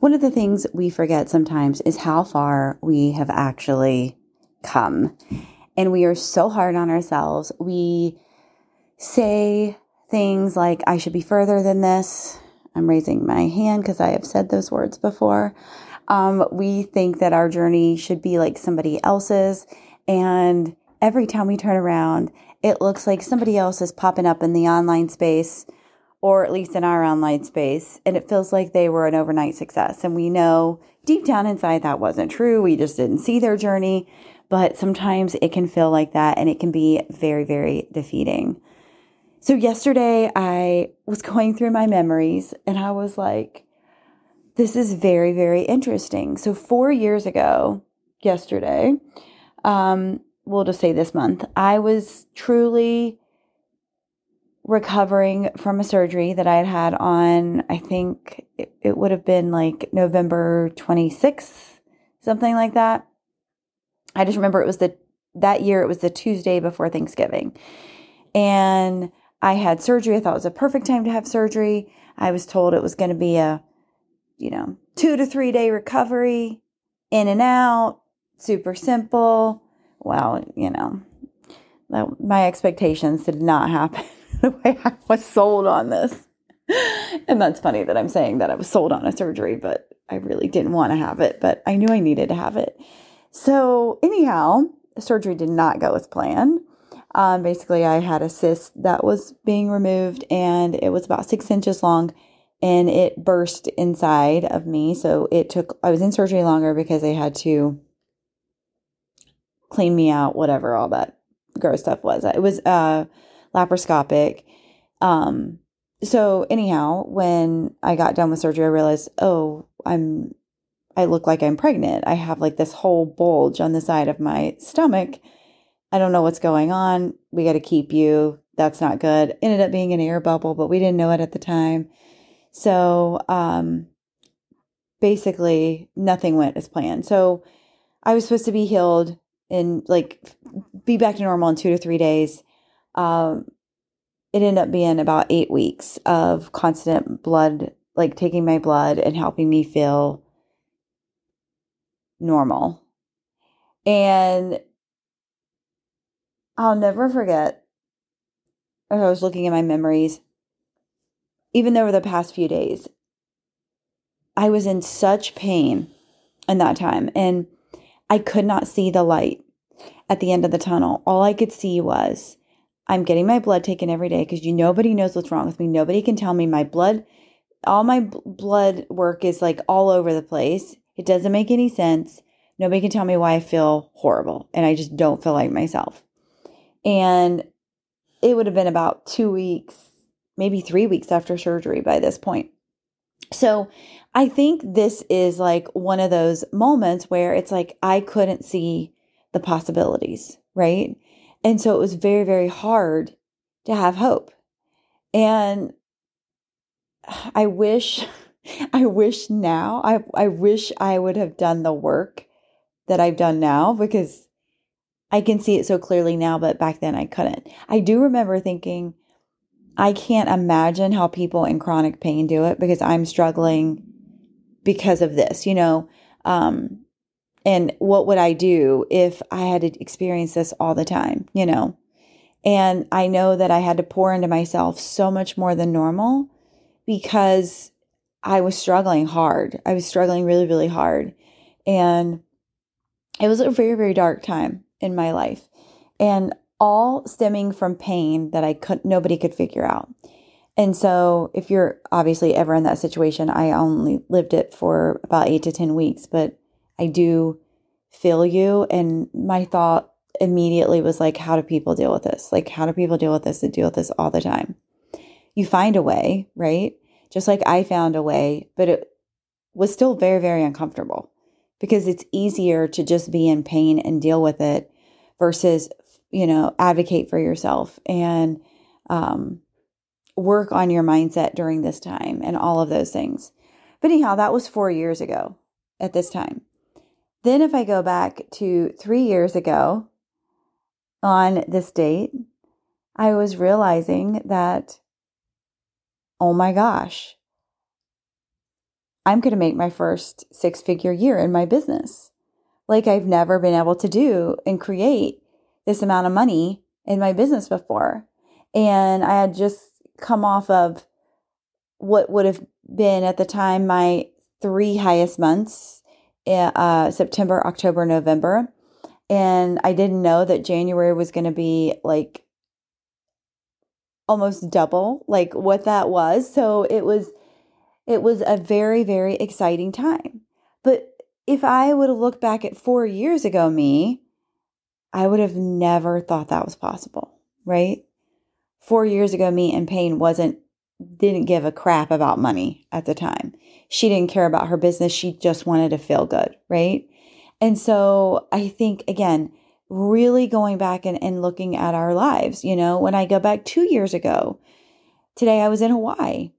one of the things we forget sometimes is how far we have actually come. And we are so hard on ourselves. We say things like, I should be further than this. I'm raising my hand because I have said those words before. Um, we think that our journey should be like somebody else's. And every time we turn around, it looks like somebody else is popping up in the online space, or at least in our online space. And it feels like they were an overnight success. And we know deep down inside that wasn't true. We just didn't see their journey. But sometimes it can feel like that and it can be very, very defeating. So, yesterday I was going through my memories and I was like, this is very, very interesting. So, four years ago, yesterday, um, we'll just say this month, I was truly recovering from a surgery that I had had on, I think it, it would have been like November 26th, something like that. I just remember it was the, that year, it was the Tuesday before Thanksgiving. And I had surgery. I thought it was a perfect time to have surgery. I was told it was going to be a, you know, two to three day recovery, in and out, super simple. Well, you know, that, my expectations did not happen the way I was sold on this. And that's funny that I'm saying that I was sold on a surgery, but I really didn't want to have it, but I knew I needed to have it. So, anyhow, surgery did not go as planned. Um, basically, I had a cyst that was being removed and it was about six inches long and it burst inside of me. So it took, I was in surgery longer because they had to clean me out, whatever all that gross stuff was. It was uh, laparoscopic. Um, so anyhow, when I got done with surgery, I realized, oh, I'm, I look like I'm pregnant. I have like this whole bulge on the side of my stomach I don't know what's going on. We got to keep you. That's not good. Ended up being an air bubble, but we didn't know it at the time. So, um, basically, nothing went as planned. So, I was supposed to be healed and like be back to normal in two to three days. Um, it ended up being about eight weeks of constant blood, like taking my blood and helping me feel normal. And I'll never forget. as I was looking at my memories, even over the past few days, I was in such pain in that time and I could not see the light at the end of the tunnel. All I could see was I'm getting my blood taken every day because you nobody knows what's wrong with me. Nobody can tell me my blood all my b- blood work is like all over the place. It doesn't make any sense. Nobody can tell me why I feel horrible and I just don't feel like myself. And it would have been about two weeks, maybe three weeks after surgery by this point. So I think this is like one of those moments where it's like I couldn't see the possibilities, right? And so it was very, very hard to have hope. And I wish, I wish now, I, I wish I would have done the work that I've done now because I can see it so clearly now, but back then I couldn't. I do remember thinking, I can't imagine how people in chronic pain do it because I'm struggling because of this, you know. Um, and what would I do if I had to experience this all the time, you know? And I know that I had to pour into myself so much more than normal because I was struggling hard. I was struggling really, really hard. And it was a very, very dark time in my life and all stemming from pain that I could nobody could figure out. And so if you're obviously ever in that situation, I only lived it for about 8 to 10 weeks, but I do feel you and my thought immediately was like how do people deal with this? Like how do people deal with this They deal with this all the time? You find a way, right? Just like I found a way, but it was still very very uncomfortable because it's easier to just be in pain and deal with it versus, you know, advocate for yourself and um, work on your mindset during this time and all of those things. But anyhow, that was four years ago at this time. Then, if I go back to three years ago on this date, I was realizing that, oh my gosh, I'm going to make my first six figure year in my business. Like I've never been able to do and create this amount of money in my business before. And I had just come off of what would have been at the time my three highest months uh, September, October, November. And I didn't know that January was going to be like almost double like what that was. So it was it was a very very exciting time. But if I would have looked back at 4 years ago me, I would have never thought that was possible, right? 4 years ago me and Pain wasn't didn't give a crap about money at the time. She didn't care about her business. She just wanted to feel good, right? And so I think, again, really going back and, and looking at our lives. You know, when I go back two years ago, today I was in Hawaii,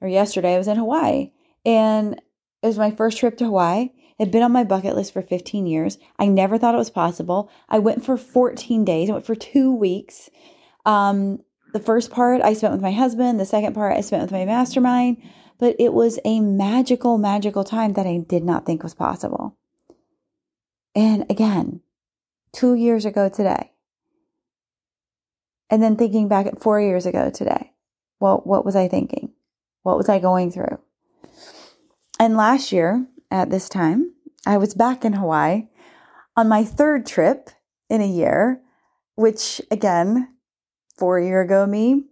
or yesterday I was in Hawaii, and it was my first trip to Hawaii. It had been on my bucket list for 15 years. I never thought it was possible. I went for 14 days, I went for two weeks. Um, the first part I spent with my husband, the second part I spent with my mastermind, but it was a magical, magical time that I did not think was possible. And again, two years ago today. And then thinking back at four years ago today. Well, what was I thinking? What was I going through? And last year at this time, I was back in Hawaii on my third trip in a year, which again, four year ago me,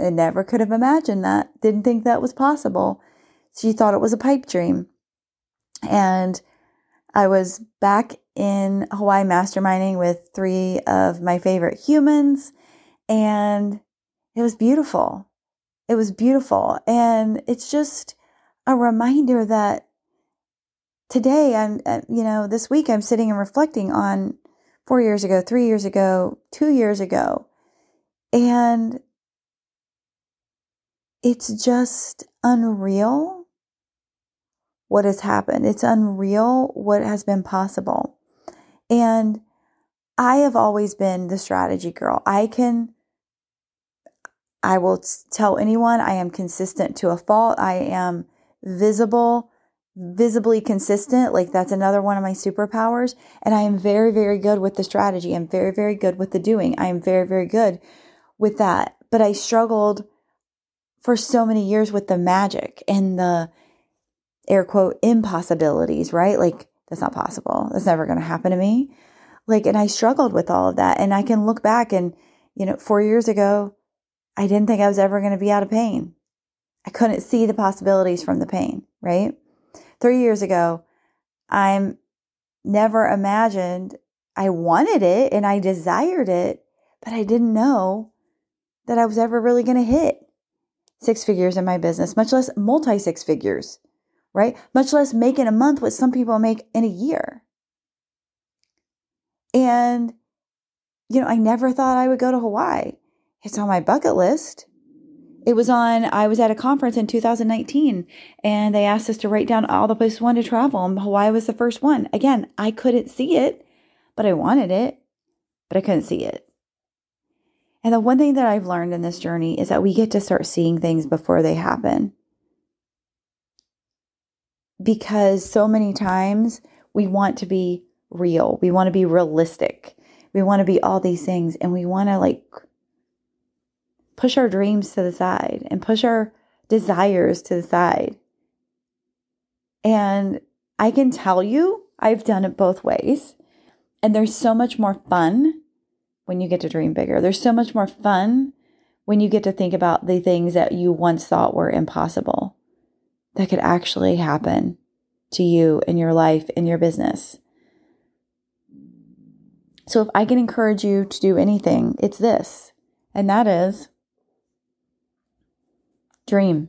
I never could have imagined that. Didn't think that was possible. She thought it was a pipe dream. And I was back in Hawaii masterminding with three of my favorite humans, and it was beautiful. It was beautiful. And it's just a reminder that today I'm, uh, you know, this week I'm sitting and reflecting on four years ago, three years ago, two years ago. And it's just unreal what has happened. It's unreal what has been possible. And I have always been the strategy girl. I can, I will tell anyone I am consistent to a fault. I am visible, visibly consistent. Like that's another one of my superpowers. And I am very, very good with the strategy. I'm very, very good with the doing. I am very, very good with that. But I struggled for so many years with the magic and the air quote impossibilities, right? Like that's not possible. That's never going to happen to me. Like, and I struggled with all of that. And I can look back and, you know, four years ago, I didn't think I was ever going to be out of pain. I couldn't see the possibilities from the pain, right? Three years ago, I'm never imagined I wanted it and I desired it, but I didn't know that I was ever really going to hit six figures in my business, much less multi six figures right? Much less make in a month what some people make in a year. And, you know, I never thought I would go to Hawaii. It's on my bucket list. It was on, I was at a conference in 2019 and they asked us to write down all the places we wanted to travel. And Hawaii was the first one. Again, I couldn't see it, but I wanted it, but I couldn't see it. And the one thing that I've learned in this journey is that we get to start seeing things before they happen because so many times we want to be real. We want to be realistic. We want to be all these things and we want to like push our dreams to the side and push our desires to the side. And I can tell you, I've done it both ways. And there's so much more fun when you get to dream bigger. There's so much more fun when you get to think about the things that you once thought were impossible that could actually happen to you in your life, in your business. So, if I can encourage you to do anything, it's this, and that is dream.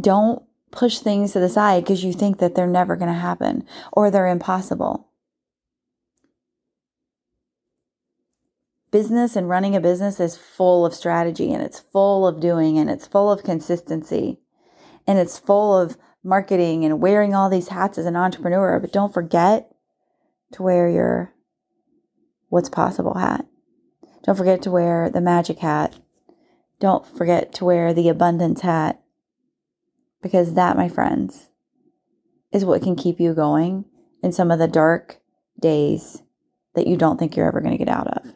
Don't push things to the side because you think that they're never going to happen or they're impossible. Business and running a business is full of strategy and it's full of doing and it's full of consistency and it's full of marketing and wearing all these hats as an entrepreneur. But don't forget to wear your what's possible hat. Don't forget to wear the magic hat. Don't forget to wear the abundance hat. Because that, my friends, is what can keep you going in some of the dark days that you don't think you're ever going to get out of.